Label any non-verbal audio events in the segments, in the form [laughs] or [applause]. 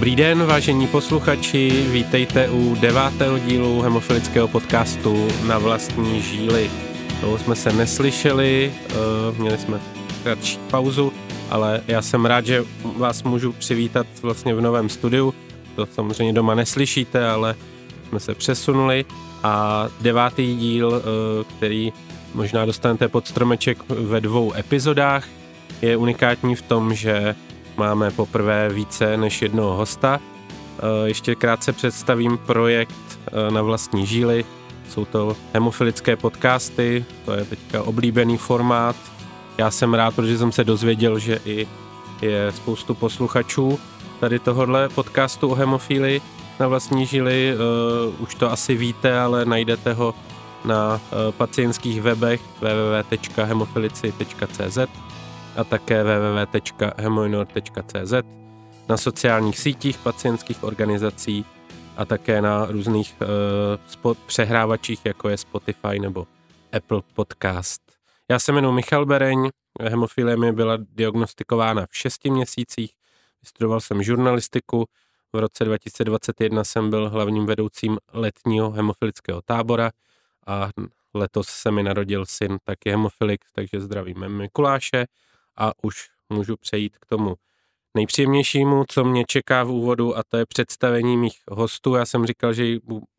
Dobrý den, vážení posluchači, vítejte u devátého dílu hemofilického podcastu na vlastní žíly. Dlouho jsme se neslyšeli, uh, měli jsme kratší pauzu, ale já jsem rád, že vás můžu přivítat vlastně v novém studiu. To samozřejmě doma neslyšíte, ale jsme se přesunuli a devátý díl, uh, který možná dostanete pod stromeček ve dvou epizodách, je unikátní v tom, že máme poprvé více než jednoho hosta. Eh, ještě krátce představím projekt eh, na vlastní žíly. Jsou to hemofilické podcasty, to je teďka oblíbený formát. Já jsem rád, protože jsem se dozvěděl, že i je spoustu posluchačů tady tohohle podcastu o hemofílii na vlastní žily. Uh, už to asi víte, ale najdete ho na pacientských webech www.hemofilici.cz a také www.hemoinor.cz, na sociálních sítích pacientských organizací a také na různých uh, spot, přehrávačích, jako je Spotify nebo Apple Podcast. Já se jmenuji Michal Bereň, hemofilie mi byla diagnostikována v šesti měsících, vystudoval jsem žurnalistiku, v roce 2021 jsem byl hlavním vedoucím letního hemofilického tábora a letos se mi narodil syn, taky hemofilik, takže zdravíme Mikuláše a už můžu přejít k tomu nejpříjemnějšímu, co mě čeká v úvodu a to je představení mých hostů. Já jsem říkal, že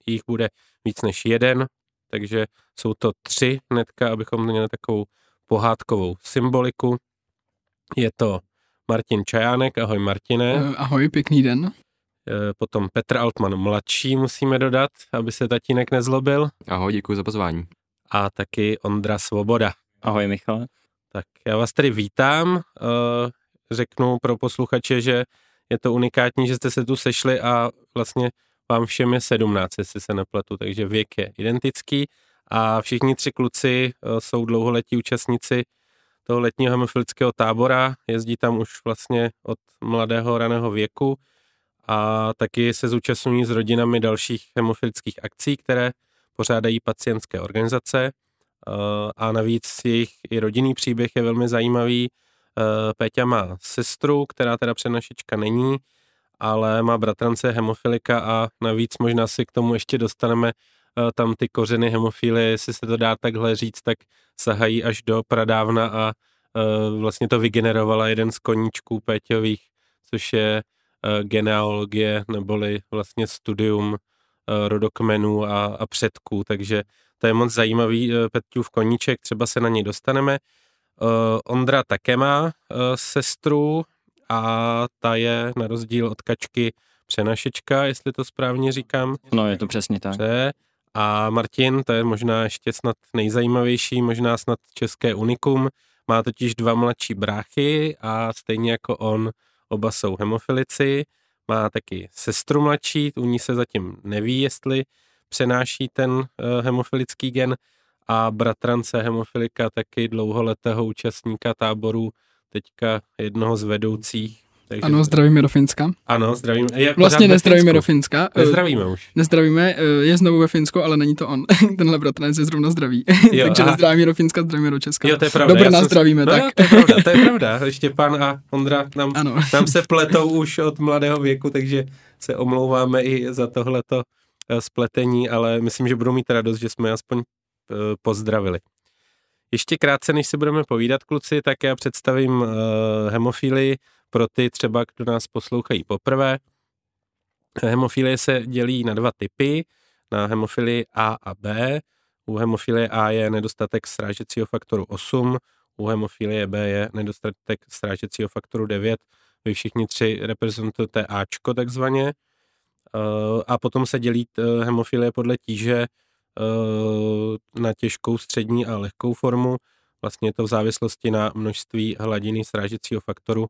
jich bude víc než jeden, takže jsou to tři hnedka, abychom měli takovou pohádkovou symboliku. Je to Martin Čajánek, ahoj Martine. Eh, ahoj, pěkný den. Eh, potom Petr Altman mladší musíme dodat, aby se tatínek nezlobil. Ahoj, děkuji za pozvání. A taky Ondra Svoboda. Ahoj Michal. Tak já vás tady vítám. Eh, řeknu pro posluchače, že je to unikátní, že jste se tu sešli a vlastně vám všem je 17, jestli se nepletu, takže věk je identický a všichni tři kluci eh, jsou dlouholetí účastníci toho letního hemofilického tábora, jezdí tam už vlastně od mladého raného věku a taky se zúčastňují s rodinami dalších hemofilických akcí, které pořádají pacientské organizace. Eh, a navíc jejich i rodinný příběh je velmi zajímavý. Eh, Péťa má sestru, která teda přenašička není, ale má bratrance hemofilika a navíc možná si k tomu ještě dostaneme eh, tam ty kořeny hemofilie, jestli se to dá takhle říct, tak sahají až do pradávna a vlastně to vygenerovala jeden z koníčků Péťových, což je genealogie neboli vlastně studium rodokmenů a, a předků, takže to je moc zajímavý eh, Peťův koníček, třeba se na něj dostaneme. Eh, Ondra také má eh, sestru a ta je na rozdíl od kačky přenašečka, jestli to správně říkám. No, je to přesně tak. Pře. A Martin, to je možná ještě snad nejzajímavější, možná snad české unikum, má totiž dva mladší bráchy a stejně jako on, oba jsou hemofilici, má taky sestru mladší, u ní se zatím neví, jestli přenáší ten uh, hemofilický gen a bratrance hemofilika taky dlouholetého účastníka táboru, teďka jednoho z vedoucích. Takže ano, zdravíme do Finska. Ano, zdravíme. Je vlastně nezdravíme do Finska. Nezdravíme už. Nezdravíme, eh, je znovu ve Finsku, ale není to on. [laughs] Tenhle bratranec je zrovna zdraví. Jo, [laughs] Takže nezdravíme do Finska, zdravíme do Česka. Jo, to je pravda. Dobře, nás zdravíme, no, tak. To je pravda, to je pravda. [laughs] Štěpán a Ondra nám, ano. nám se pletou už od mladého věku, takže se omlouváme i za tohleto Eh, spletení, ale myslím, že budou mít radost, že jsme aspoň eh, pozdravili. Ještě krátce, než si budeme povídat, kluci, tak já představím uh, hemofílii pro ty třeba, kdo nás poslouchají poprvé. Hemofilie se dělí na dva typy, na hemofilii A a B. U hemofilie A je nedostatek srážecího faktoru 8, u hemofilie B je nedostatek srážecího faktoru 9. Vy všichni tři reprezentujete Ačko takzvaně. Eh, a potom se dělí eh, hemofilie podle tíže eh, na těžkou, střední a lehkou formu. Vlastně je to v závislosti na množství hladiny srážecího faktoru,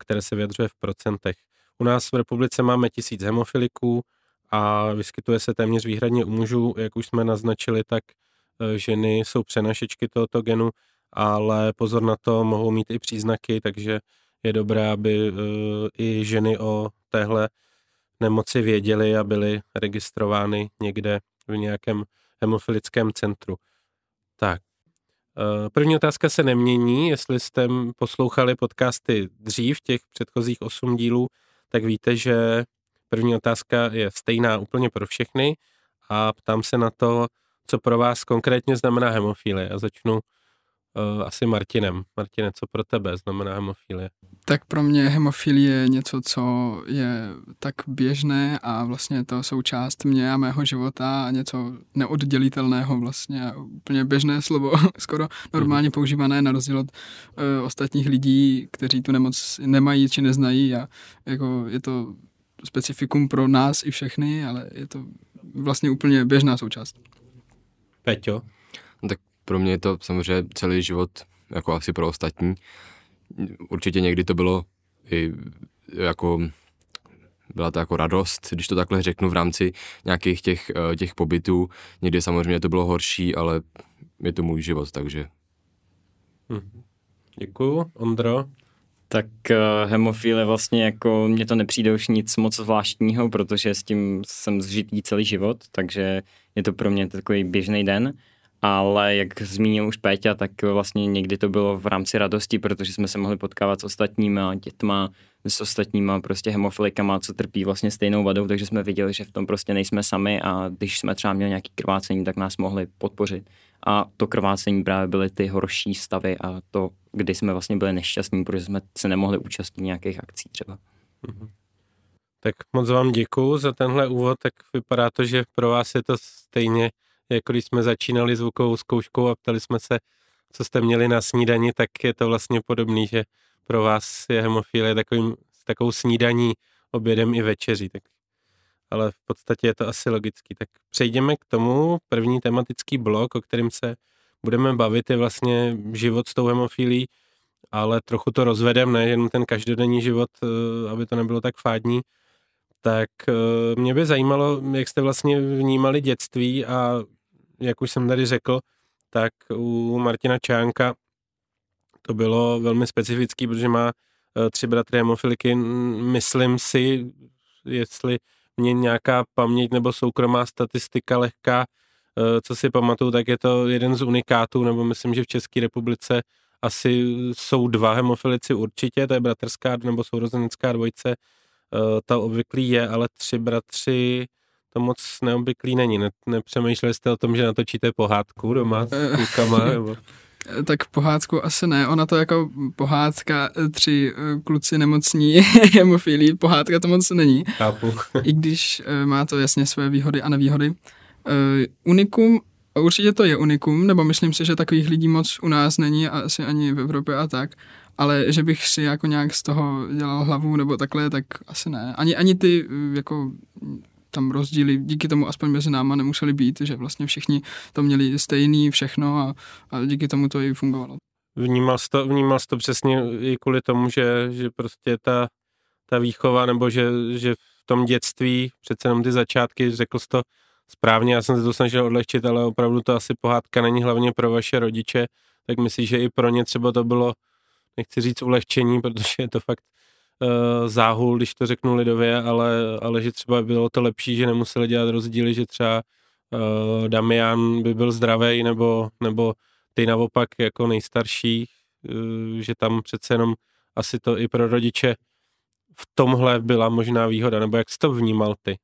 které se vyjadřuje v procentech. U nás v republice máme tisíc hemofiliků a vyskytuje se téměř výhradně u mužů, jak už jsme naznačili, tak ženy jsou přenašečky tohoto genu, ale pozor na to, mohou mít i příznaky, takže je dobré, aby i ženy o téhle nemoci věděli a byly registrovány někde v nějakém hemofilickém centru. Tak, eh, první otázka se nemění, jestli jste poslouchali podcasty dřív, těch předchozích osm dílů, tak víte, že první otázka je stejná úplně pro všechny a ptám se na to, co pro vás konkrétně znamená hemofilie. A začnu uh, asi Martinem. Martine, co pro tebe znamená hemofilie? Tak pro mě hemofilie je něco, co je tak běžné a vlastně je to součást mě a mého života a něco neoddělitelného vlastně. Úplně běžné slovo, [laughs] skoro normálně mm. používané na rozdíl od uh, ostatních lidí, kteří tu nemoc nemají či neznají a jako je to specifikum pro nás i všechny, ale je to vlastně úplně běžná součást. Peťo? No, tak pro mě je to samozřejmě celý život, jako asi pro ostatní. Určitě někdy to bylo i jako byla to jako radost, když to takhle řeknu v rámci nějakých těch, eh, těch pobytů. Někdy samozřejmě to bylo horší, ale je to můj život, takže. Hm. Děkuju. Ondro? Tak uh, hemofílie vlastně jako mně to nepřijde už nic moc zvláštního, protože s tím jsem zžitý celý život, takže je to pro mě takový běžný den. Ale jak zmínil už Péťa, tak vlastně někdy to bylo v rámci radosti, protože jsme se mohli potkávat s ostatníma dětma, s ostatníma prostě hemofilikama, co trpí vlastně stejnou vadou, takže jsme viděli, že v tom prostě nejsme sami a když jsme třeba měli nějaký krvácení, tak nás mohli podpořit. A to krvácení právě byly ty horší stavy a to, kdy jsme vlastně byli nešťastní, protože jsme se nemohli účastnit nějakých akcí třeba. Mm-hmm. Tak moc vám děkuju za tenhle úvod, tak vypadá to, že pro vás je to stejně, jako když jsme začínali zvukovou zkouškou a ptali jsme se, co jste měli na snídani, tak je to vlastně podobný, že pro vás je hemofilie takovým, takovou snídaní, obědem i večeří, tak ale v podstatě je to asi logický. Tak přejdeme k tomu. První tematický blok, o kterém se budeme bavit, je vlastně život s tou hemofilí, ale trochu to rozvedem, ne jen ten každodenní život, eh, aby to nebylo tak fádní. Tak eh, mě by zajímalo, jak jste vlastně vnímali dětství a jak už jsem tady řekl, tak u Martina Čánka to bylo velmi specifický, protože má eh, tři bratry hemofiliky. Myslím si, jestli mě nějaká paměť nebo soukromá statistika lehká, eh, co si pamatuju, tak je to jeden z unikátů, nebo myslím, že v České republice asi jsou dva hemofilici určitě, to je bratrská nebo sourozenecká dvojce, eh, ta obvyklý je, ale tři bratři to moc neobvyklý není. Ne, nepřemýšleli jste o tom, že natočíte pohádku doma s eh. klukama? [laughs] Nebo... Tak pohádku asi ne, ona to jako pohádka, eh, tři eh, kluci nemocní [laughs] hemofilí, pohádka to moc není. Chápu. [laughs] I když má to jasně své výhody a nevýhody. Unikum, určitě to je unikum, nebo myslím si, že takových lidí moc u nás není a asi ani v Evropě a tak, ale že bych si jako nějak z toho dělal hlavu nebo takhle, tak asi ne. Ani, ani ty jako tam rozdíly díky tomu aspoň mezi náma nemuseli být, že vlastně všichni to měli stejný všechno a, a díky tomu to i fungovalo. Vnímal jsi to, vnímal jsi to přesně i kvůli tomu, že, že prostě ta, ta výchova nebo že, že v tom dětství přece jenom ty začátky, řekl jsi to správně, já jsem se to snažil odlehčit, ale opravdu to asi pohádka není hlavně pro vaše rodiče, tak myslíš, že i pro ně třeba to bylo, nechci říct ulehčení, protože je to fakt uh, záhul, když to řeknu lidově, ale, ale že třeba bylo to lepší, že nemuseli dělat rozdíly, že třeba uh, Damian by byl zdravý, nebo, nebo ty naopak jako nejstarší, uh, že tam přece jenom asi to i pro rodiče v tomhle byla možná výhoda, nebo jak jsi to vnímal ty?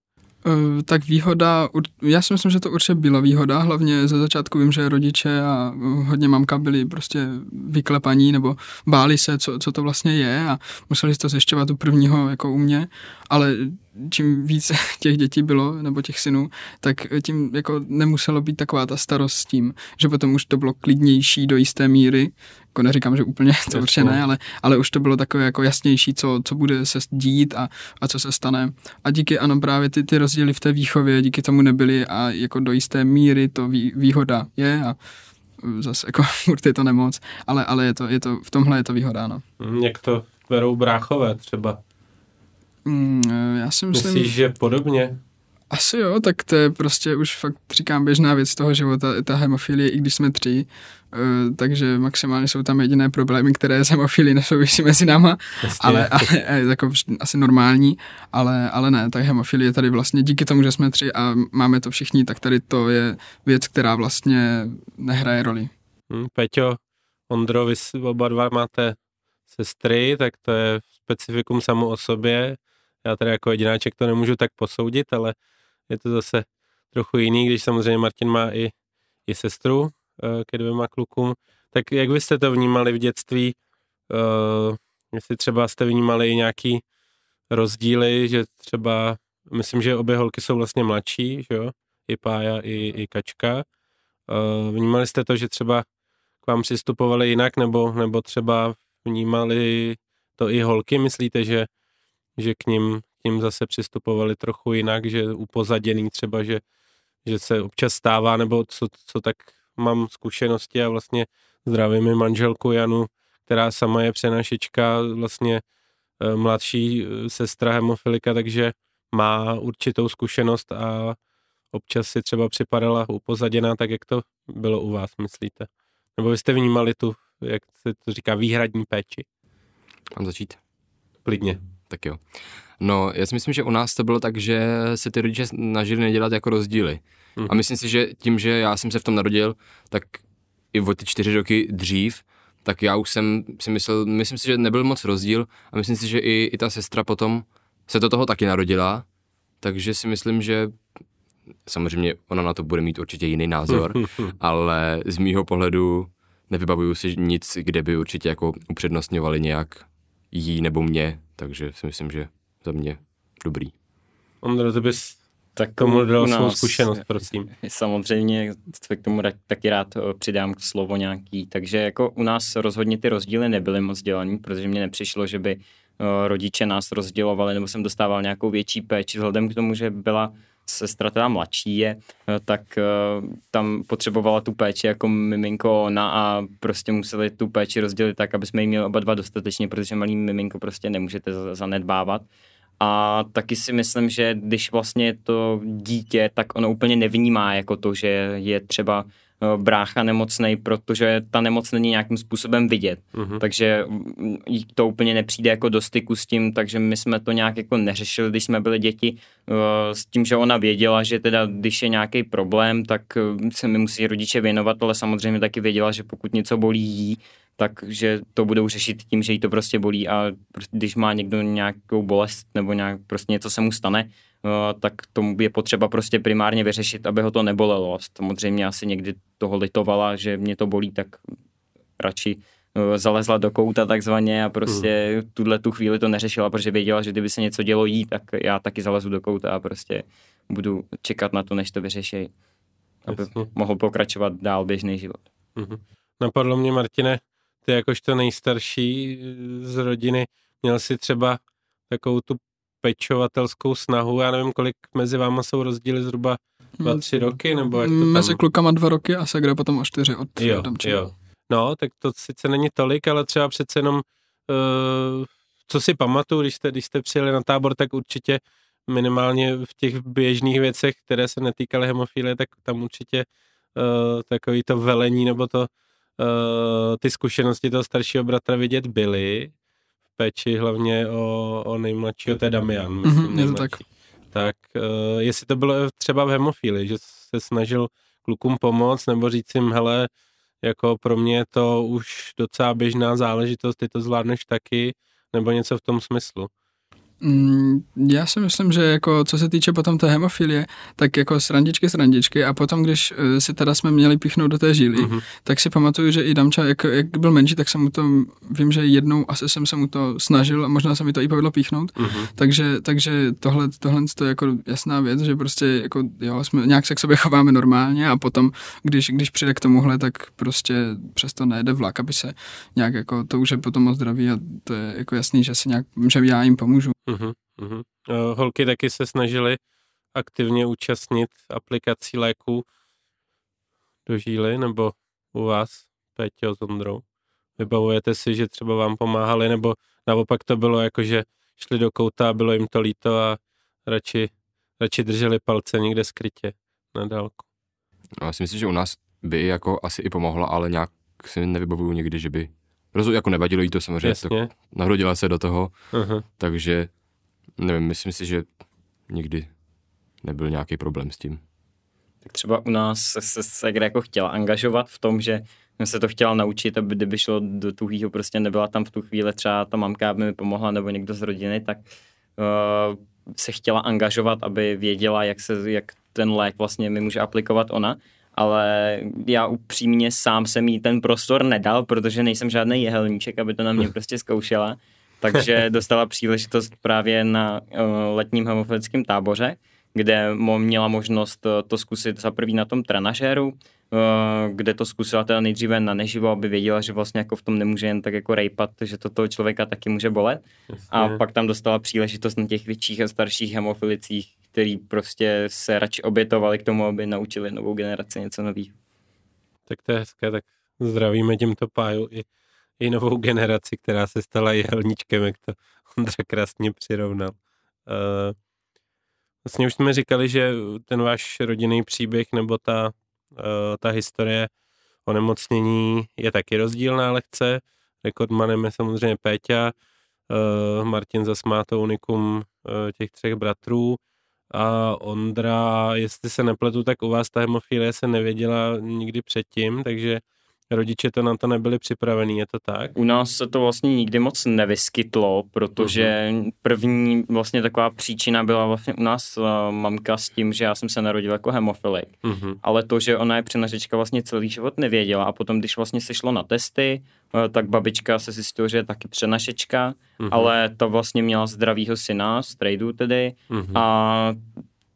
Eh, tak výhoda, já si myslím, že to určitě byla výhoda, hlavně ze začátku vím, že rodiče a hodně mamka byli prostě vyklepaní nebo báli se, co, co to vlastně je a museli si to zjišťovat u prvního jako u mě, ale čím víc [laughs] těch dětí bylo, nebo těch synů, tak tím jako nemuselo být taková ta starost s tím, že potom už to bylo klidnější do jisté míry, jako neříkám, že úplně [laughs] to určitě ne, ale, ale už to bylo takové jako jasnější, co, co bude se dít a, a co se stane. A díky, ano, právě ty, ty rozdíly v té výchově, díky tomu nebyly a jako do jisté míry to vý, výhoda je a zase jako [laughs] furt je to nemoc, ale, ale je to, je to, v tomhle je to výhoda, no. Jak to berou bráchové třeba? Mm, já si myslím... Myslíš, že podobně? Asi jo, tak to je prostě už fakt říkám běžná věc toho života, ta hemofilie, i když jsme tři, uh, takže maximálně jsou tam jediné problémy, které s hemofilí nesouvisí mezi náma, ale, ale je [laughs] jako asi normální, ale, ale ne, tak hemofilie tady vlastně díky tomu, že jsme tři a máme to všichni, tak tady to je věc, která vlastně nehraje roli. Hmm, Peťo, Ondro, vy oba dva máte sestry, tak to je specifikum samo o sobě Já teda jako jedináček to nemůžu tak posoudit, ale je to zase trochu jiný, když samozřejmě Martin má i, i sestru eh, ke dvěma klukům. Tak jak vy jste to vnímali v dětství? Uh, jestli třeba jste vnímali nějaký rozdíly, že třeba, myslím, že obě holky jsou vlastně mladší, že jo? I Pája, i, i Kačka. Uh, vnímali jste to, že třeba k vám přistupovali jinak, nebo, nebo třeba vnímali to i holky, myslíte, že, že k ním, k ním zase přistupovali trochu jinak, že upozaděný třeba, že, že se občas stává, nebo co, co tak mám zkušenosti a vlastně zdravím mi manželku Janu, která sama je přenašička, vlastně eh, mladší eh, sestra hemofilika, takže má určitou zkušenost a občas si třeba připadala upozaděná, tak jak to bylo u vás, myslíte? Nebo vy jste vnímali tu, jak se to říká, výhradní péči? Mám začít? Klidně. Tak jo. No, já si myslím, že u nás to bylo tak, že se ty rodiče snažili nedělat jako rozdíly. Mm. A mhm. myslím si, že tím, že já jsem se v tom narodil, tak i o ty čtyři roky dřív, tak já už jsem si myslel, myslím si, že nebyl moc rozdíl a myslím si, že i, i ta sestra potom se do toho taky narodila, takže si myslím, že samozřejmě ona na to bude mít určitě jiný názor, [laughs] ale z mýho pohledu nevybavuju si nic, kde by určitě jako upřednostňovali nějak jí nebo mě, takže si myslím, že za mě dobrý. Ondro, ty bys tak tomu dal svou zkušenost, prosím. Samozřejmě se k tomu taky rád eh, přidám k slovo nějaký, takže jako u nás rozhodně ty rozdíly nebyly moc dělaný, protože mně nepřišlo, že by eh, rodiče nás rozdělovali, nebo jsem dostával nějakou větší péči, vzhledem k tomu, že byla sestra teda mladší je, eh, tak tam potřebovala tu péči jako miminko ona a prostě museli tu péči rozdělit tak, aby jsme ji měli oba dva dostatečně, protože malý miminko prostě nemůžete zanedbávat. A taky si myslím, že když vlastně to dítě, tak ono úplně nevnímá jako to, že je třeba eh, brácha nemocný, protože ta nemoc není nějakým způsobem vidět. Uh-huh. Takže mm, jí to úplně nepřijde jako do styku s tím, takže my jsme to nějak jako neřešili, když jsme byli děti, eh, s tím, že ona věděla, že teda když je nějaký problém, tak eh, se mi musí rodiče věnovat, ale samozřejmě taky věděla, že pokud něco bolí jí, takže to budou řešit tím, že jí to prostě bolí a když má někdo nějakou bolest nebo nějak prostě něco se mu stane, tak tomu je potřeba prostě primárně vyřešit, aby ho to nebolelo. Samozřejmě asi někdy toho litovala, že mě to bolí, tak radši uh, zalezla do kouta takzvaně a prostě mm. tuhle tu chvíli to neřešila, protože věděla, že kdyby se něco dělo jí, tak já taky zalezu do kouta a prostě budu čekat na to, než to vyřeší, aby Jasně. mohl pokračovat dál běžný život. Mm-hmm. Napadlo mě, Martine, ty jakožto nejstarší eh, z rodiny, měl si třeba takovou tu pečovatelskou snahu, já nevím, kolik mezi váma jsou rozdíly, zhruba dva, tři roky, nebo jak to tam... Mezi klukama dva roky a Segra potom o čtyři od jo, jo. No, tak to sice není tolik, ale třeba přece jenom, uh, co si pamatuju, když jste, když jste přijeli na tábor, tak určitě minimálně v těch běžných věcech, které se netýkaly hemofilie, tak tam určitě uh, takový to velení nebo to uh, ty zkušenosti toho staršího bratra vidět byly péči hlavně o, o nejmladšího, to je Damian, mhm, myslím, mm-hmm, je to tak. Tak uh, jestli to bylo třeba v hemofíli, že se snažil klukům pomoct, nebo říct jim, hele, jako pro mě je to už docela běžná záležitost, ty to zvládneš taky, nebo něco v tom smyslu. Mm, já si myslím, že jako co se týče potom té hemofilie, tak jako srandičky, srandičky a potom, když uh, si teda jsme měli píchnout do té žíly, uh-huh. tak si pamatuju, že i Damča, jak, jak byl menší, tak jsem mu to, vím, že jednou asi jsem se mu to snažil a možná se mi to i povedlo píchnout, uh-huh. takže, takže tohle, tohle to je jako jasná věc, že prostě jako jo, jsme, nějak se k sobě chováme normálně a potom, když, když přijde k tomuhle, tak prostě přesto nejde vlak, aby se nějak jako, to už je potom o zdraví a to je jako jasný, že si nějak, že já jim pomůžu. Uh-huh, uh-huh. Holky taky se snažily aktivně účastnit aplikací léků do žíly, nebo u vás, Péťo s Ondrou? Vybavujete si, že třeba vám pomáhali, nebo naopak to bylo jako, že šli do kouta a bylo jim to líto a radši, radši drželi palce někde skrytě na dálku. No, já si myslím, že u nás by jako asi i pomohlo, ale nějak si nevybavuju někdy, že by Rozu, jako nevadilo jí to samozřejmě, Jasně. to narodila se do toho, uh-huh. takže nevím, myslím si, že nikdy nebyl nějaký problém s tím. Tak třeba u nás se, se, se jako chtěla angažovat v tom, že se to chtěla naučit, aby kdyby šlo do tuhýho, prostě nebyla tam v tu chvíli třeba ta mamka, aby mi pomohla, nebo někdo z rodiny, tak se chtěla angažovat, aby věděla, jak, se, jak ten lék vlastně mi může aplikovat ona, ale já upřímně sám jsem jí ten prostor nedal, protože nejsem žádný jehelníček, aby to na mě prostě zkoušela, takže [laughs] dostala příležitost právě na uh, letním homofilickém táboře, kde měla možnost to zkusit za prvý na tom trenažéru, Eh, kde to zkusila teda nejdříve na neživo, aby věděla, že vlastně jako v tom nemůže jen tak jako rejpat, že to toho člověka taky může bolet. Jasně. A pak tam dostala příležitost na těch větších a starších hemofilicích, který prostě se radši obětovali k tomu, aby naučili novou generaci něco nového. Tak to je hezké, tak zdravíme tímto páju i, i novou generaci, která se stala jelničkem, jak to Ondra krásně přirovnal. Uh, vlastně už jsme říkali, že ten váš rodinný příběh nebo ta Eh, ta historie onemocnění je taky rozdílná lehce. Rekordmanem je samozřejmě Péťa, eh, Martin zas má to unikum eh, těch třech bratrů a Ondra, jestli se nepletu, tak u vás ta hemofilie se nevěděla nikdy předtím, takže rodiče to na to nebyli připravení, je to tak? U nás se to vlastně nikdy moc nevyskytlo, protože uh-huh. první vlastně taková příčina byla vlastně u nás uh, mamka s tím, že já jsem se narodil jako hemofilik, uh-huh. ale to, že ona je přenašečka vlastně celý život nevěděla a potom, když vlastně se šlo na testy, uh, tak babička se zjistila, že je taky přenašečka, uh-huh. ale ta vlastně měla zdravýho syna, strejdu tedy, uh-huh. a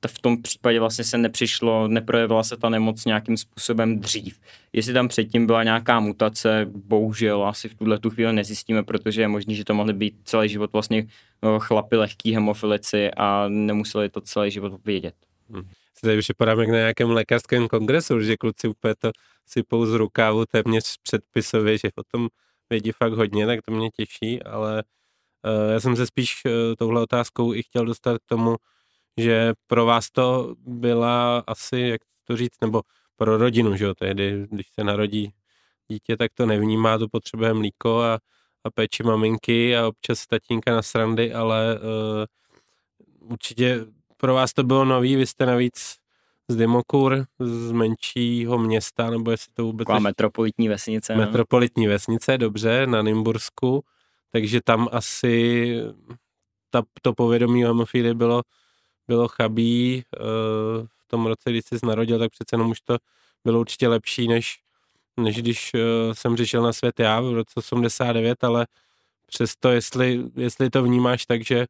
v tom případě vlastně se nepřišlo, neprojevila se ta nemoc nějakým způsobem dřív. Jestli tam předtím byla nějaká mutace, bohužel asi v tuhle tu chvíli nezjistíme, protože je možné, že to mohly být celý život vlastně eh, chlapi lehký hemofilici a nemuseli to celý život vědět. Hmm. Tady už na nějakém lékařském kongresu, že kluci úplně to sypou z rukávu téměř předpisově, že o tom vědí fakt hodně, tak to mě těší, ale uh, já jsem se spíš uh, touhle otázkou i chtěl dostat k tomu, že pro vás to byla asi, jak to říct, nebo pro rodinu, že jo, tehdy, když se narodí dítě, tak to nevnímá, to potřebuje mlíko a, a péči maminky a občas tatínka na srandy, ale uh, určitě pro vás to bylo nový, vy jste navíc z Dimokur, z menšího města, nebo jestli to vůbec... Taková metropolitní vesnice. No. Metropolitní vesnice, dobře, na Nymbursku, takže tam asi ta, to povědomí o hemofílii bylo bylo chabý uh, v tom roce, kdy jsi narodil, tak přece jenom už to bylo určitě lepší, než, než když uh, jsem přišel na svět já v roce 89, ale přesto, jestli, jestli to vnímáš tak, že,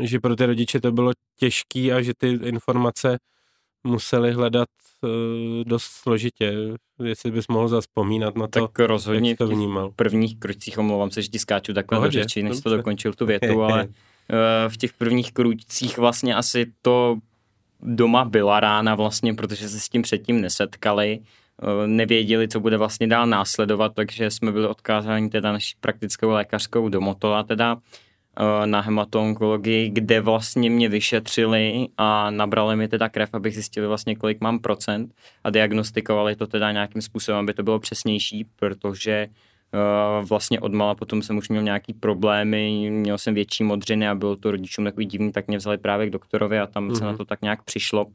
že pro ty rodiče to bylo těžký a že ty informace museli hledat uh, dost složitě, jestli bys mohl zaspomínat na to, tak rozhodně jak to vnímal. v prvních krocích, omlouvám se, že ti skáču takhle do řeči, než to dokončil tu větu, [laughs] ale Eh, v těch prvních kručcích vlastně asi to doma byla rána vlastně, protože se s tím předtím nesetkali, eh, nevěděli, co bude vlastně dál následovat, takže jsme byli odkázáni teda naší praktickou lékařskou do Motola teda eh, na hematoonkologii, kde vlastně mě vyšetřili a nabrali mi teda krev, abych zjistili vlastně, kolik mám procent. A diagnostikovali to teda nějakým způsobem, aby to bylo přesnější, protože Uh, vlastně odmala potom jsem už měl nějaký problémy, měl jsem větší modřiny a bylo to rodičům takový divný, tak mě vzali právě k doktorovi a tam mm-hmm. se na mhm. to tak nějak přišlo. Uh,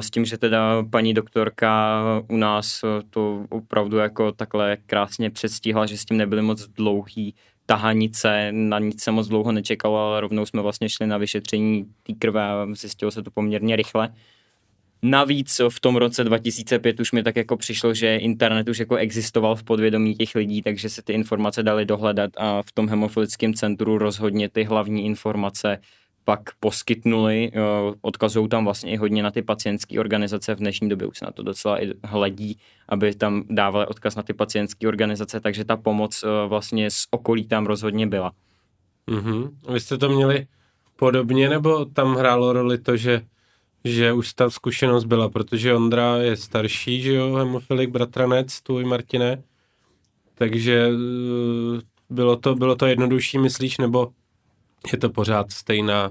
s tím, že teda paní doktorka u nás to opravdu jako takhle krásně předstihla, že s tím nebyly moc dlouhý tahanice, na nic se moc dlouho nečekalo, ale rovnou jsme vlastně šli na vyšetření té krve a zjistilo se to poměrně rychle. Navíc v tom roce 2005 už mi tak jako přišlo, že internet už jako existoval v podvědomí těch lidí, takže se ty informace daly dohledat a v tom hemofilickém centru rozhodně ty hlavní informace pak poskytnuli, eh, odkazují tam vlastně i hodně na ty pacientské organizace, v dnešní době už se na to docela i hledí, aby tam dávali odkaz na ty pacientské organizace, takže ta pomoc eh, vlastně z okolí tam rozhodně byla. Mm-hmm. Vy jste to měli podobně, nebo tam hrálo roli to, že že už ta zkušenost byla, protože Ondra je starší, že jo, hemofilik, bratranec, tvůj Martine, takže eh, bylo to, bylo to jednodušší, myslíš, nebo je to pořád stejná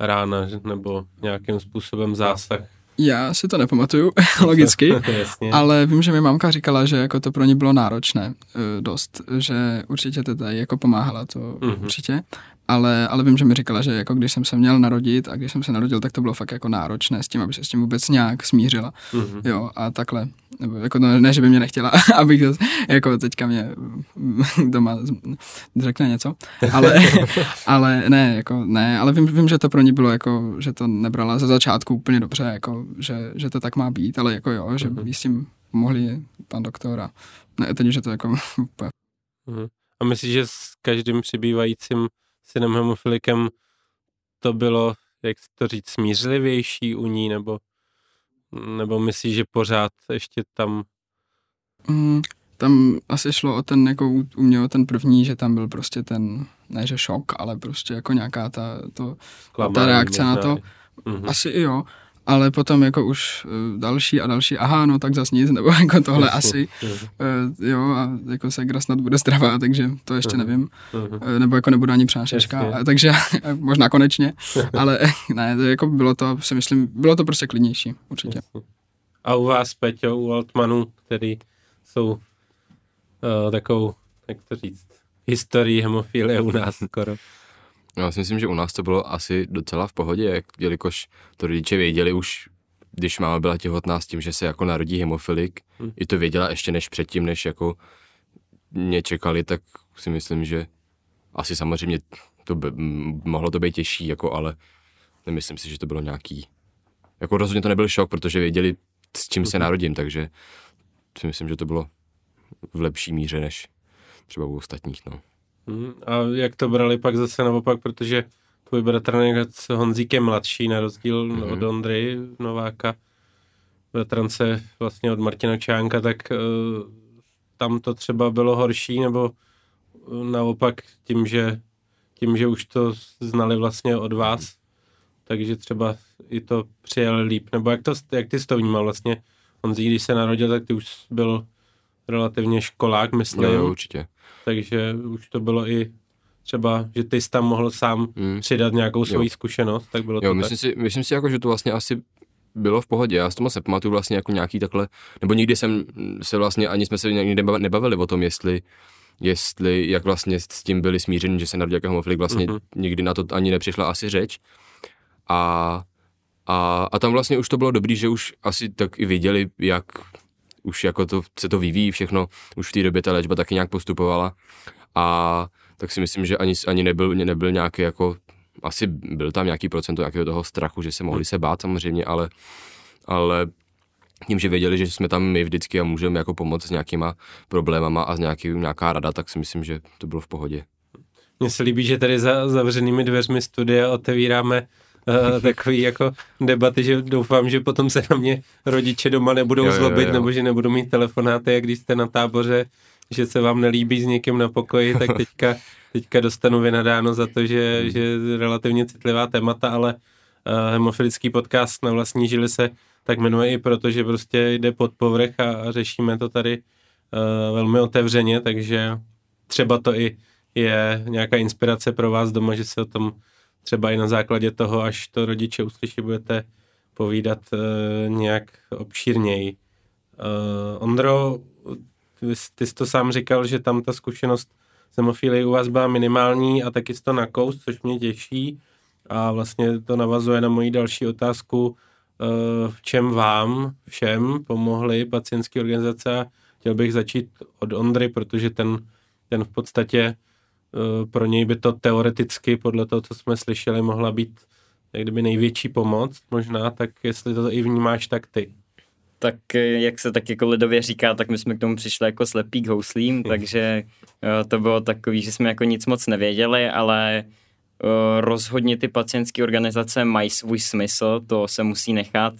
rána, nebo nějakým způsobem zásah? Já si to nepamatuju, [laughs] logicky, [laughs] ale vím, že mi mamka říkala, že jako to pro ně bylo náročné eh, dost, že určitě to tady jako pomáhala, to mm-hmm. určitě. Ale, ale vím, že mi říkala, že jako když jsem se měl narodit a když jsem se narodil, tak to bylo fakt jako náročné s tím, aby se s tím vůbec nějak smířila. Mm-hmm. Jo, a takhle. Nebo jako no, ne, že by mě nechtěla, [laughs] abych to, jako teďka mě doma řekne něco, ale, [laughs] ale ne, jako ne, ale vím, vím, že to pro ní bylo jako, že to nebrala za začátku úplně dobře, jako, že, že to tak má být, ale jako jo, že mm-hmm. by s tím mohli pan doktor a ne, teď, že to jako [laughs] mm-hmm. A myslíš, že s každým přibývajícím synem hemofilikem to bylo, jak to říct, smířlivější u ní, nebo, nebo myslíš, že pořád ještě tam... Mm, tam asi šlo o ten, jako u, mě o ten první, že tam byl prostě ten, ne že šok, ale prostě jako nějaká ta, to, ta reakce na to. Mm-hmm. Asi jo ale potom jako už uh, další a další, aha, no tak zas nic, [laughs] nebo jako tohle asi, uh, jo, a jako se snad bude zdravá, takže to ještě nevím, uh, nebo jako nebudu ani přášečka, [laughs] takže možná konečně, [laughs] ale ne, to jako bylo to, si myslím, bylo to prostě klidnější, určitě. A u vás, Peťo, u Altmanů, který jsou uh, takovou, jak to říct, historii hemofilie u nás skoro. Já si myslím, že u nás to bylo asi docela v pohodě, jak, jelikož to rodiče věděli už, když máma byla těhotná s tím, že se jako narodí hemofilik, hmm. i to věděla ještě než předtím, než jako mě čekali, tak si myslím, že asi samozřejmě to by, mohlo to být těžší, jako, ale nemyslím si, že to bylo nějaký, jako rozhodně to nebyl šok, protože věděli, s čím se mhm. narodím, takže si myslím, že to bylo v lepší míře než třeba u ostatních, no. Hmm, a jak to brali pak zase naopak, protože tvůj bratranec Honzík je mladší, na rozdíl mm-hmm. od Ondry Nováka, bratrance vlastně od Martina Čánka, tak uh, tam to třeba bylo horší, nebo uh, naopak tím, že tím, že už to znali vlastně od vás, takže třeba i to přijali líp, nebo jak, to, jak ty jsi to vnímal vlastně? Honzí, když se narodil, tak ty už byl relativně školák, myslím. Jo, určitě takže už to bylo i třeba, že ty jsi tam mohl sám hmm. přidat nějakou svoji zkušenost, tak bylo jo, to myslím tak. Si, myslím si jako, že to vlastně asi bylo v pohodě. Já s tomu se pamatuju vlastně jako nějaký takhle, nebo nikdy jsem se vlastně, ani jsme se někdy nebavili o tom, jestli jestli, jak vlastně s tím byli smířeni, že se narodil jako homofilik, vlastně mm-hmm. nikdy na to ani nepřišla asi řeč. A, a, a tam vlastně už to bylo dobrý, že už asi tak i viděli, jak už jako to, se to vyvíjí všechno, už v té době ta léčba taky nějak postupovala a tak si myslím, že ani, ani nebyl, nebyl nějaký jako, asi byl tam nějaký procento nějakého toho strachu, že se mohli se bát samozřejmě, ale, ale tím, že věděli, že jsme tam my vždycky a můžeme jako pomoct s nějakýma problémama a s nějaký, nějaká rada, tak si myslím, že to bylo v pohodě. Mně se líbí, že tady za zavřenými dveřmi studia otevíráme uh, [laughs] takový jako debaty, že doufám, že potom se na mě rodiče doma nebudou jo, zlobit, jo, jo. nebo že nebudou mít telefonáty, jak když jste na táboře, že se vám nelíbí s někým na pokoji, tak [laughs] teďka, teďka dostanu vynadáno za to, že, hmm. že je relativně citlivá témata, ale uh, hemofilický podcast na vlastní žili se tak jmenuje i proto, že prostě jde pod povrch a, a řešíme to tady uh, velmi otevřeně, takže třeba to i je nějaká inspirace pro vás doma, že se o tom třeba i na základě toho, až to rodiče uslyší, budete povídat uh, nějak obšírněji. Uh, Ondro, ty, jsi to sám říkal, že tam ta zkušenost s u vás byla minimální a taky jsi to nakous, což mě těší a vlastně to navazuje na moji další otázku, uh, v čem vám všem pomohly pacientské organizace. Chtěl bych začít od Ondry, protože ten, ten v podstatě pro něj by to teoreticky, podle toho, co jsme slyšeli, mohla být jak kdyby největší pomoc možná, tak jestli to i vnímáš, tak ty. Tak eh, jak se tak jako lidově říká, tak my jsme k tomu přišli jako slepý k houslím, takže eh, to bylo takový, že jsme jako nic moc nevěděli, ale rozhodně ty pacientské organizace mají svůj smysl, to se musí nechat,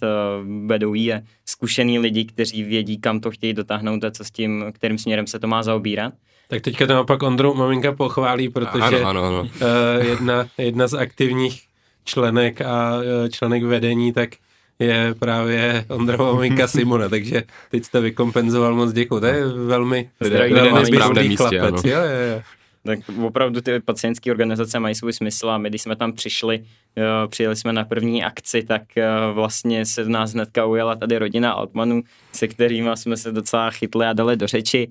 vedou je zkušený lidi, kteří vědí, kam to chtějí dotáhnout a co s tím, kterým směrem se to má zaobírat. Tak teďka to naopak Ondru maminka pochválí, protože ano, ano, ano. Uh, jedna, jedna z aktivních členek a uh, členek vedení, tak je právě Ondrova maminka [laughs] Simona, takže teď jste vykompenzoval moc děkuji. To je velmi, velmi, velmi chlapec. Jo, jo, jo. Tak opravdu ty pacientské organizace mají svůj smysl a my, když jsme tam přišli, eh, přijeli jsme na první akci, tak eh, vlastně se v nás hnedka ujela tady rodina Altmanů, se kterými jsme se docela chytli a dali do řeči,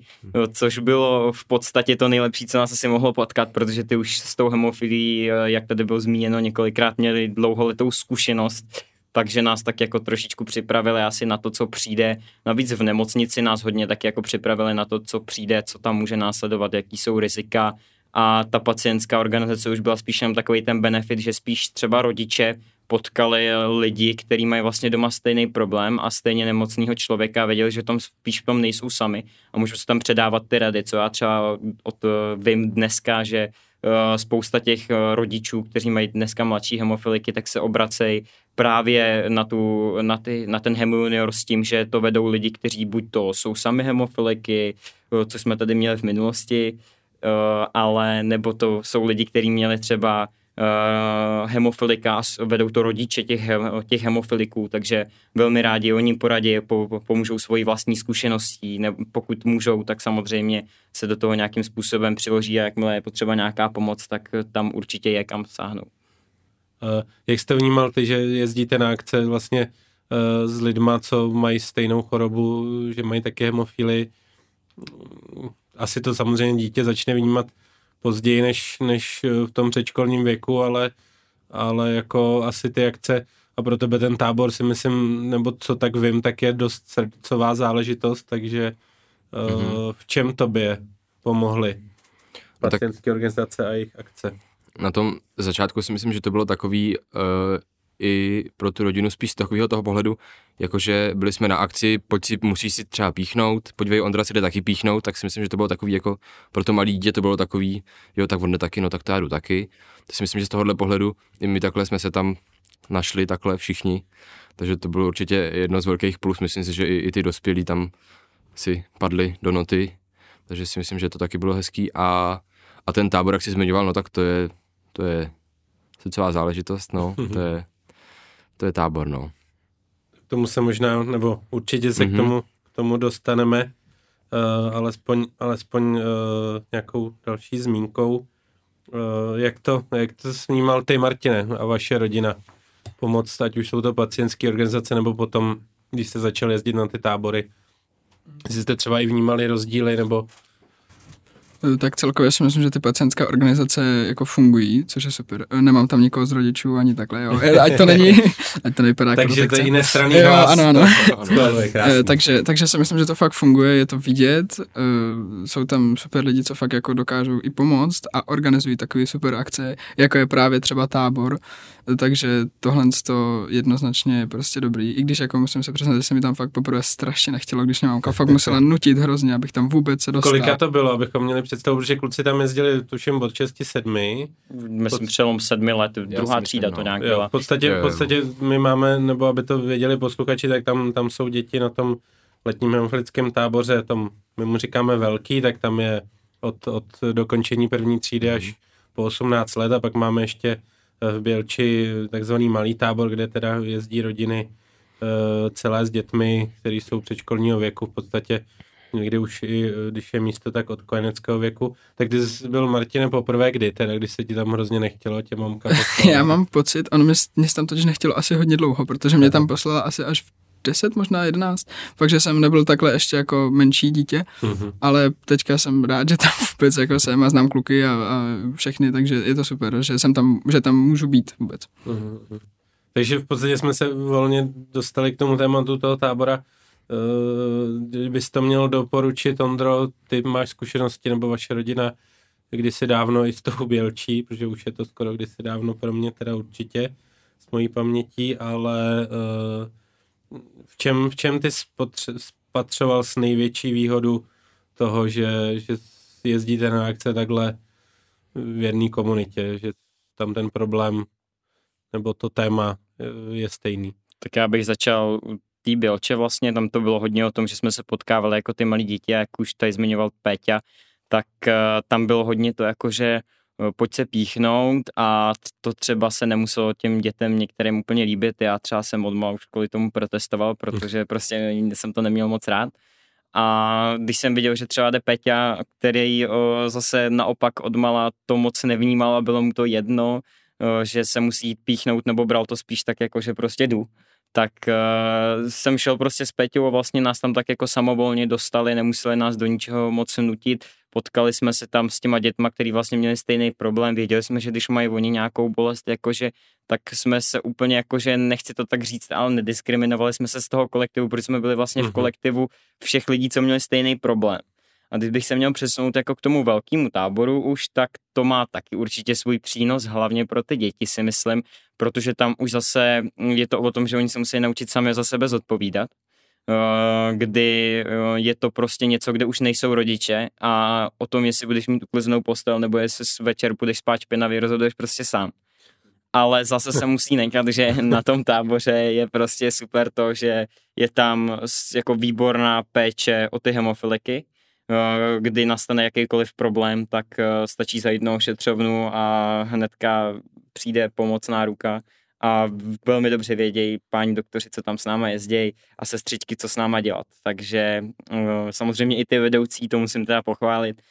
což bylo v podstatě to nejlepší, co nás asi mohlo potkat, protože ty už s tou hemofilií, jak tady bylo zmíněno několikrát, měli dlouholetou zkušenost takže nás tak jako trošičku připravili asi na to, co přijde. Navíc v nemocnici nás hodně tak jako připravili na to, co přijde, co tam může následovat, jaký jsou rizika a ta pacientská organizace už byla spíš jenom takový ten benefit, že spíš třeba rodiče potkali lidi, kteří mají vlastně doma stejný problém a stejně nemocného člověka a věděli, že tam spíš v tom nejsou sami a můžou se tam předávat ty rady, co já třeba od, vím dneska, že Eh, spousta těch eh, rodičů, kteří mají dneska mladší hemofiliky, tak se obracejí právě na, tu, na, ty, na ten hemojunior s tím, že to vedou lidi, kteří buď to jsou sami hemofiliky, eh, co jsme tady měli v minulosti, ale nebo to jsou lidi, kteří měli třeba uh, hemofilika, vedou to rodiče těch, těch hemofiliků, takže velmi rádi oni poradí, po, pomůžou svoji vlastní zkušeností, ne, pokud můžou, tak samozřejmě se do toho nějakým způsobem přiloží a jakmile je potřeba nějaká pomoc, tak tam určitě je kam sáhnout. Uh, jak jste vnímal ty, že jezdíte na akce vlastně uh, s lidma, co mají stejnou chorobu, že mají také hemofily, asi to samozřejmě dítě začne vnímat později než, než v tom předškolním věku, ale, ale jako asi ty akce a pro tebe ten tábor si myslím, nebo co tak vím, tak je dost srdcová záležitost, takže mm-hmm. v čem tobě pomohly no pacientské organizace a jejich akce? Na tom začátku si myslím, že to bylo takový uh, i pro tu rodinu spíš z takového toho pohledu, jakože byli jsme na akci, pojď si, musíš si třeba píchnout, podívej, Ondra si jde taky píchnout, tak si myslím, že to bylo takový jako, pro to malé dítě to bylo takový, jo, tak on jde taky, no tak to já jdu taky. To si myslím, že z tohohle pohledu i my takhle jsme se tam našli takhle všichni, takže to bylo určitě jedno z velkých plus, myslím si, že i, i ty dospělí tam si padli do noty, takže si myslím, že to taky bylo hezký. A, a ten tábor, jak jsi zmiňoval, no tak to je, to je celá záležitost, no, [laughs] to je, to je tábor, no. K tomu se možná, nebo určitě se mm-hmm. k, mhm. tomu, k tomu dostaneme, uh, alespoň, alespoň uh, nějakou další zmínkou. Uh, jak, to, jak to snímal ty, Martine, a vaše rodina? Pomoc, ať už jsou to pacientské organizace, nebo potom, když jste začali jezdit na ty tábory, jestli jste třeba i vnímali rozdíly, nebo tak celkově si myslím, že ty pacientské organizace jako fungují, což je super. Eh, nemám tam nikoho z rodičů ani takhle, jo. Eh, ať to není, [laughs] ať to nevypadá jako Takže to je jiné strany jo, ano, ano. takže, takže si myslím, že to fakt funguje, je to vidět. Jsou tam super lidi, co fakt jako dokážou i pomoct a organizují takové super akce, jako je právě třeba tábor. Takže tohle to jednoznačně je prostě dobrý. I když jako musím se přiznat, že se mi tam fakt poprvé strašně nechtělo, když nemám fakt musela nutit hrozně, abych tam vůbec se dostal. Kolika to bylo, abychom měli představu, protože kluci tam jezdili, tuším, od 6 7. Myslím, pod... přelom sedmi let, druhá třída to no. nějak byla. v podstatě, v podstatě my máme, nebo aby to věděli posluchači, tak tam, tam jsou děti na tom letním hemofilickém táboře, tom, my mu říkáme velký, tak tam je od, od dokončení první třídy až po 18 let a pak máme ještě eh, v Bělči takzvaný malý tábor, kde teda jezdí rodiny uh, celé s dětmi, které jsou předškolního věku v podstatě někdy už i, když je místo tak od kojeneckého věku. Tak ty jsi byl, Martine, poprvé kdy, teda, když se ti tam hrozně nechtělo, tě mamka [laughs] poslala. Já mám pocit, ono mě, mě tam totiž nechtělo asi hodně dlouho, protože mě tam poslala asi až v 10, možná 11, fakt, že jsem nebyl takhle ještě jako menší dítě, mm-hmm. ale teďka jsem rád, že tam [laughs] vůbec jako jsem a znám kluky a, a všechny, takže je to super, že jsem tam, že tam můžu být vůbec. Mm-hmm. Takže v podstatě jsme se volně dostali k tomu tématu toho tábora. Eh, kdybys to měl doporučit, Ondro, ty máš zkušenosti, nebo vaše rodina kdysi dávno i s tou Bělčí, protože už je to skoro kdysi dávno pro mě teda určitě s mojí pamětí, ale eh, v čem, v čem ty spatřoval s největší výhodu toho, že, že jezdíte na akce takhle v jedné komunitě, že tam ten problém nebo to téma je stejný? Tak já bych začal té Bělče vlastně, tam to bylo hodně o tom, že jsme se potkávali jako ty malí děti, jak už tady zmiňoval Péťa, tak uh, tam bylo hodně to jako, že uh, pojď se píchnout a to třeba se nemuselo těm dětem některým úplně líbit. Já třeba jsem od už kvůli tomu protestoval, protože prostě jsem to neměl moc rád. A když jsem viděl, že třeba jde Peťa, který o, zase naopak odmala to moc nevnímal a bylo mu to jedno, o, že se musí jít píchnout, nebo bral to spíš tak jako, že prostě jdu, tak uh, jsem šel prostě s Peťou a vlastně nás tam tak jako samovolně dostali, nemuseli nás do ničeho moc nutit, potkali jsme se tam s těma dětma, který vlastně měli stejný problém, věděli jsme, že když mají oni nějakou bolest, jakože, tak jsme se úplně jakože, nechci to tak říct, ale nediskriminovali jsme se z toho kolektivu, protože jsme byli vlastně v mhm. kolektivu všech lidí, co měli stejný problém. A když bych se měl přesunout jako k tomu velkému táboru už, tak to má taky určitě svůj přínos, hlavně pro ty děti si myslím, protože tam už zase je to o tom, že oni se musí naučit sami za sebe zodpovídat, eh, kdy eh, je to prostě něco, kde už nejsou rodiče a o tom, jestli budeš mít ukliznou postel nebo jestli večer budeš spát špinavě, rozhoduješ prostě sám. Ale zase se musí nechat, že [laughs] na tom táboře je prostě super to, že je tam jako výborná péče o ty hemofiliky, kdy nastane jakýkoliv problém, tak eh, stačí zajít na ošetřovnu a hnedka přijde pomocná ruka a velmi dobře vědějí páni doktoři, co tam s náma jezdí a sestřičky, co s náma dělat. Takže eh, samozřejmě i ty vedoucí, to musím teda pochválit,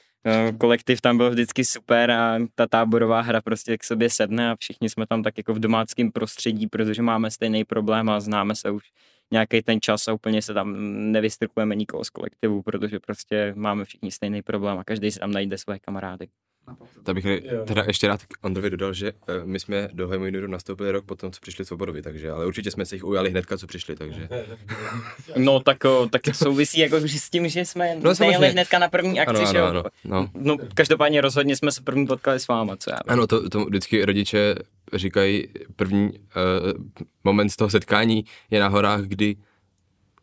kolektiv tam byl vždycky super a ta táborová hra prostě k sobě sedne a všichni jsme tam tak jako v domáckém prostředí, protože máme stejný problém a známe se už nějaký ten čas a úplně se tam nevystrkujeme nikoho z kolektivu, protože prostě máme všichni stejný problém a každý si tam najde své kamarády. Tak bych teda ještě rád Ondrovi dodal, že eh, my jsme do Hemojuniru nastoupili rok potom, co přišli Svobodovi, takže, ale určitě jsme se jich ujali hnedka, co přišli, takže. No tak, o, tak to souvisí jako s tím, že jsme no, nejeli hnedka na první akci, ano, že jo? Ano, no. no. každopádně rozhodně jsme se první potkali s váma, co já vím. Ano, to, to vždycky rodiče říkají, první uh, moment z toho setkání je na horách, kdy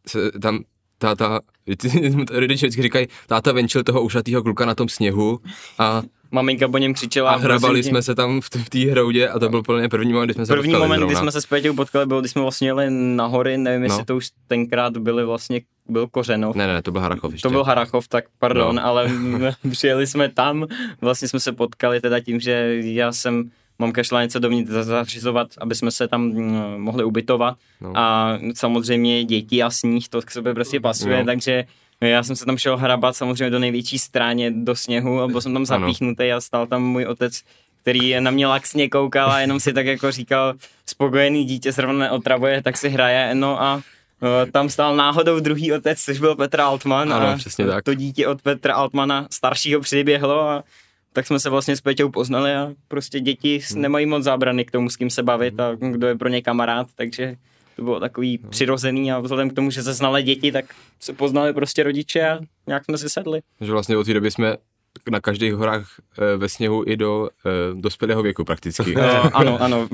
se tam táta, [laughs] rodiče vždycky říkají, táta venčil toho ušatýho kluka na tom sněhu a maminka po něm křičela. A hrabali jsme se tam v, v té hroudě a to byl plně první moment, kdy jsme se První moment, zrovna. kdy jsme se s potkali, byl, když jsme vlastně jeli na hory, nevím, no. jestli to už tenkrát byly vlastně, byl Kořenov. Ne, ne, to byl Harachov ještě. To byl Harachov, tak pardon, no. ale [laughs] [laughs] přijeli jsme tam, vlastně jsme se potkali teda tím, že já jsem mám kašla něco dovnitř zařizovat, aby jsme se tam mm, mohli ubytovat no. a samozřejmě děti a sníh, to k sobě prostě pasuje, no. takže já jsem se tam šel hrabat samozřejmě do největší stráně do sněhu a byl jsem tam zapíchnutý a stál tam můj otec, který na mě laxně koukal a jenom si tak jako říkal, spokojený dítě zrovna neotravuje, tak si hraje, no a e, tam stál náhodou druhý otec, což byl Petr Altman ano, a přesně tak. to dítě od Petra Altmana staršího přiběhlo a tak jsme se vlastně s Peťou poznali a prostě děti hmm. nemají moc zábrany k tomu, s kým se bavit a kdo je pro ně kamarád, takže to bylo takový no. přirozený a vzhledem k tomu, že se znali děti, tak se poznali prostě rodiče a nějak jsme si sedli. Že vlastně od té doby jsme na každých horách e, ve sněhu i do e, dospělého věku prakticky. [laughs] No, ano, ano.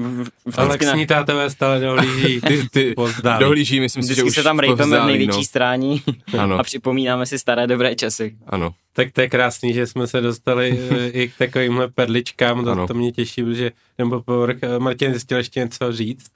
Ale na... tátové stále dohlíží. Ty, ty dohlíží, myslím si, že už se tam rejpeme v největší no. strání [laughs] ano. a připomínáme si staré dobré časy. Ano. Tak to je krásný, že jsme se dostali e, i k takovýmhle perličkám, to, to mě těší, protože nebo Martin zjistil ještě něco říct.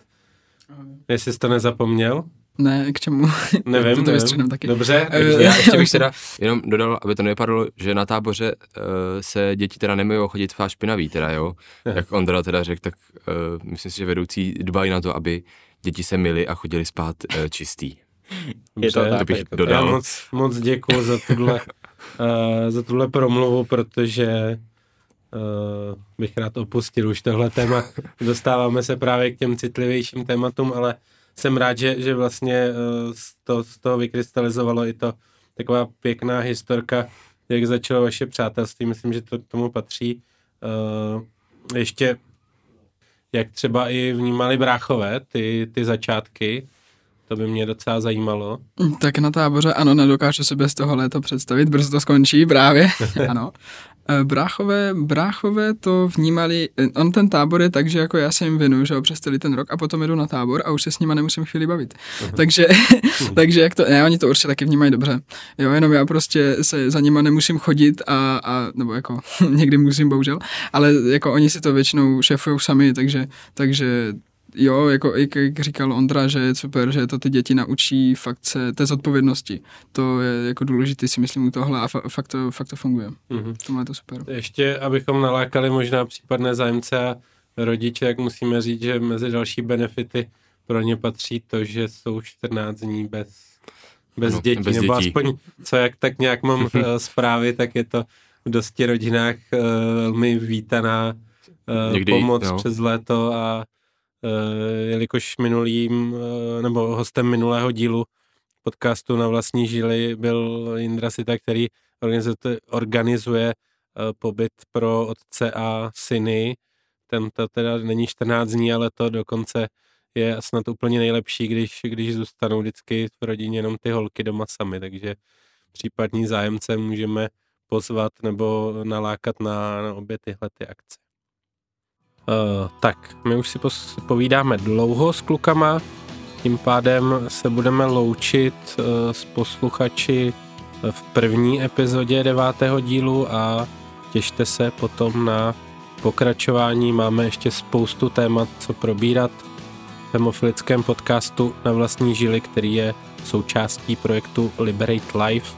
Jestli jsi to nezapomněl? Ne, k čemu? [laughs] Nevím, to nevím. taky. Dobře. Já ještě bych teda [laughs] jenom dodal, aby to nepadlo, že na táboře uh, se děti teda nemají chodit fáš špinavý, teda jo. Jak Ondra teda řekl, tak uh, myslím si, že vedoucí dbají na to, aby děti se myly a chodili spát uh, čistý. Je to, tak, to bych je to dodal. Já moc, moc děkuji za tuhle, uh, za tuhle promluvu, protože uh, bych rád opustil už tohle téma. Dostáváme se právě k těm citlivějším tématům, ale jsem rád, že, že vlastně z, to, z toho vykrystalizovalo i to taková pěkná historka, jak začalo vaše přátelství. Myslím, že to k tomu patří. Uh, ještě jak třeba i vnímali bráchové ty, ty začátky, to by mě docela zajímalo. Tak na táboře ano, nedokážu si bez toho léto představit, brzo to skončí právě, [laughs] ano. Eh, bráchové, bráchové to vnímali, eh, on ten tábor je tak, že jako já se jim věnuju, že přes celý ten rok a potom jdu na tábor a už se s nima nemusím chvíli bavit. Uh-huh. takže, [laughs] takže jak to, ne, oni to určitě taky vnímají dobře. Jo, jenom já prostě se za nima nemusím chodit a, a nebo jako [laughs] někdy musím, bohužel, ale jako oni si to většinou šéfují sami, takže, takže jo, jako jak, jak říkal Ondra, že je super, že to ty děti naučí fakt se té zodpovědnosti. To je jako důležité si myslím u tohle a fa, fakt, to, fakt to funguje. Mm-hmm. To je to super. Ještě, abychom nalákali možná případné zájemce a rodiče, jak musíme říct, že mezi další benefity pro ně patří to, že jsou 14 dní bez bez ano, dětí, bez nebo dětí. aspoň co jak tak nějak mám [laughs] zprávy, tak je to v dosti rodinách velmi vítaná Někdy, pomoc jo. přes léto a jelikož minulým, nebo hostem minulého dílu podcastu na vlastní žíly byl Indra Sita, který organizuje, organizuje pobyt pro otce a syny. Ten to teda není 14 dní, ale to dokonce je snad úplně nejlepší, když, když zůstanou vždycky v rodině jenom ty holky doma sami, takže případní zájemce můžeme pozvat nebo nalákat na, na obě tyhle ty akce. Uh, tak, my už si povídáme dlouho s klukama, tím pádem se budeme loučit uh, s posluchači v první epizodě devátého dílu a těšte se potom na pokračování. Máme ještě spoustu témat, co probírat v hemofilickém podcastu na vlastní žili, který je součástí projektu Liberate Life.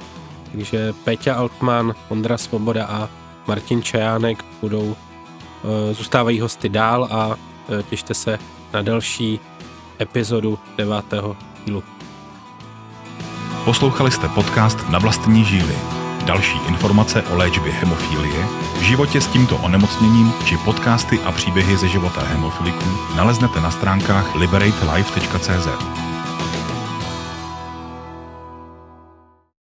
Takže Peťa Altman, Ondra Svoboda a Martin Čajánek budou, eh, zůstávají hosty dál a eh, těšte se na další epizodu devátého dílu. Poslouchali jste podcast Na vlastní žíly. Další informace o léčbě hemofilie, životě s tímto onemocněním či podcasty a příběhy ze života hemofiliků naleznete na stránkách liberatelife.cz.